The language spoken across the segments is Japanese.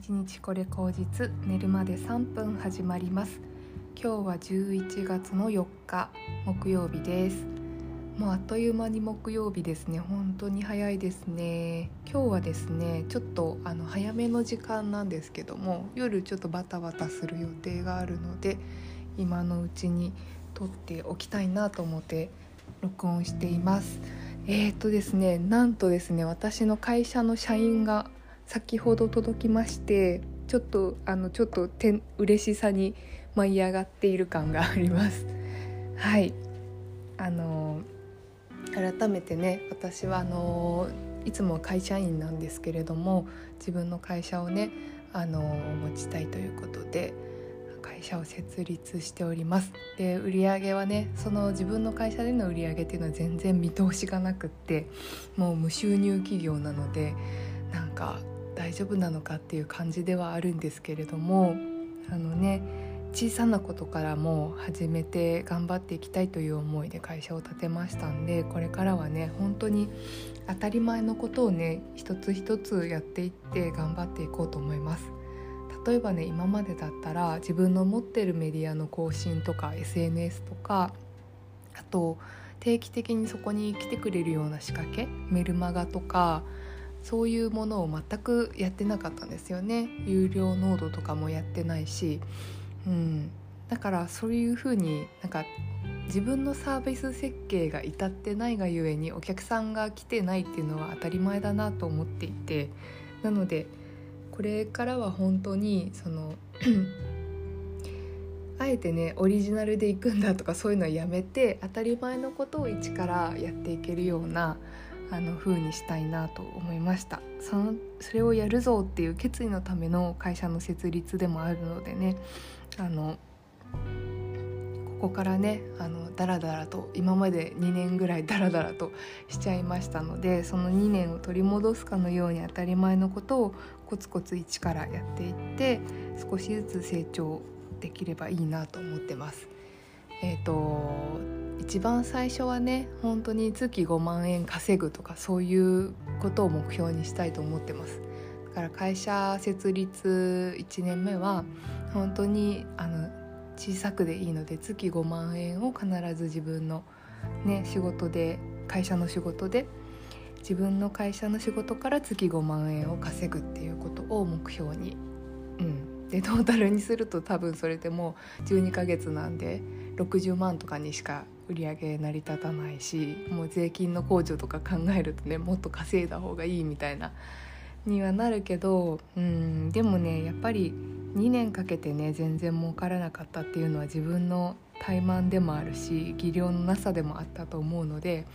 1日これ口実寝るまで3分始まります。今日は11月の4日木曜日です。もうあっという間に木曜日ですね。本当に早いですね。今日はですねちょっとあの早めの時間なんですけども夜ちょっとバタバタする予定があるので今のうちに撮っておきたいなと思って録音しています。えーとですねなんとですね私の会社の社員が先ほど届きましてちょっとあのちょっとて嬉しさに舞い上がっている感があります。はい。あの改めてね私はあのいつも会社員なんですけれども自分の会社をねあの持ちたいということで会社を設立しております。で売上はねその自分の会社での売上っていうのは全然見通しがなくってもう無収入企業なのでなんか大丈夫なのかっていう感じではあるんですけれどもあのね小さなことからも始めて頑張っていきたいという思いで会社を建てましたんでこれからはね本当に当たり前のことをね一つ一つやっていって頑張っていこうと思います。例えばね今までだったら自分の持ってるメディアの更新とか SNS とかあと定期的にそこに来てくれるような仕掛けメルマガとかそういうものを全くやってなかったんですよね。有料ノードとかもやってないし、うん、だからそういうふうになんか自分のサービス設計が至ってないがゆえにお客さんが来てないっていうのは当たり前だなと思っていて。なのでこれからは本当にその あえてねオリジナルで行くんだとかそういうのはやめて当たり前のことを一からやっていけるようなあの風にしたいなと思いましたそのそれをやるぞっていう決意のための会社の設立でもあるのでねあのここからねあのダラダラと今まで2年ぐらいダラダラとしちゃいましたのでその2年を取り戻すかのように当たり前のことをコツコツ一からやっていって少しずつ成長できればいいなと思ってます。えーと一番最初はね本当に月5万円稼ぐとかそういうことを目標にしたいと思ってます。だから会社設立1年目は本当にあの小さくでいいので月5万円を必ず自分のね仕事で会社の仕事で自分の会社の仕事から月5万円を稼ぐっていうことを目標に。うん。でトータルにすると多分それでもう12ヶ月なんで60万とかにしか売り上げ成り立たないしもう税金の控除とか考えるとねもっと稼いだ方がいいみたいなにはなるけどうんでもねやっぱり2年かけてね全然儲からなかったっていうのは自分の怠慢でもあるし技量のなさでもあったと思うので、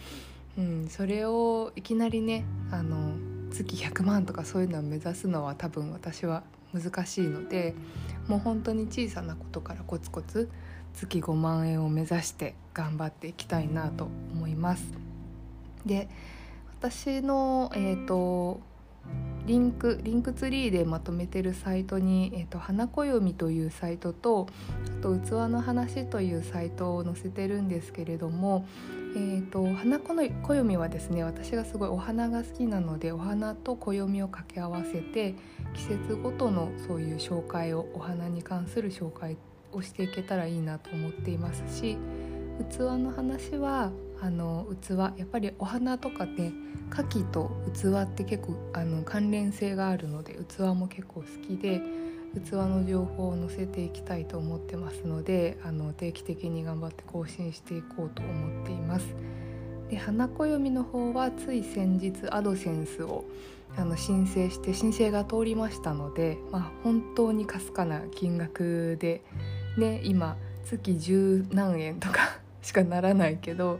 うん、それをいきなりねあの月100万とかそういうのを目指すのは多分私は難しいのでもう本当に小さなことからコツコツ月5万円を目指して頑張っていきたいなと思います。で私の、えーと、リンクリンクツリーでまとめてるサイトに「えーと、花暦」というサイトとあと「器の話」というサイトを載せてるんですけれども、えーと、花暦はですね私がすごいお花が好きなのでお花と暦を掛け合わせて季節ごとのそういう紹介をお花に関する紹介をしていけたらいいなと思っていますし器の話はあの器やっぱりお花とかね牡蠣と器って結構あの関連性があるので器も結構好きで器の情報を載せていきたいと思ってますのであの定期的に頑張って更新していこうと思っています。で花暦の方はつい先日アドセンスをあの申請して申請が通りましたので、まあ、本当にかすかな金額でね今月十何円とか しかならないけど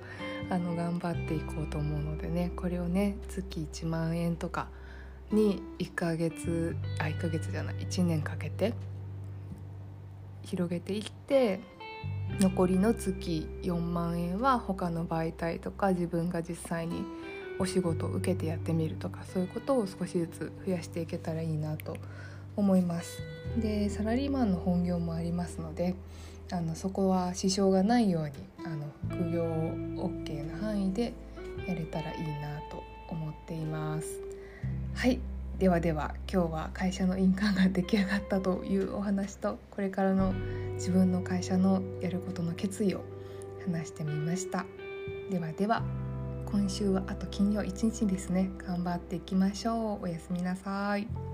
あの頑張っていこうと思うのでねこれをね月1万円とかに1ヶ月あ1ヶ月じゃない1年かけて広げていって残りの月4万円は他の媒体とか自分が実際にお仕事を受けてやってみるとかそういうことを少しずつ増やしていけたらいいなと思います思います。でサラリーマンの本業もありますのであのそこは支障がないようにあの副業 OK な範囲でやれたらいいなと思っています。はい。ではでは今日は会社の印鑑が出来上がったというお話とこれからの自分の会社のやることの決意を話してみました。ではでは今週はあと金曜1日ですね。頑張っていきましょう。おやすみなさい。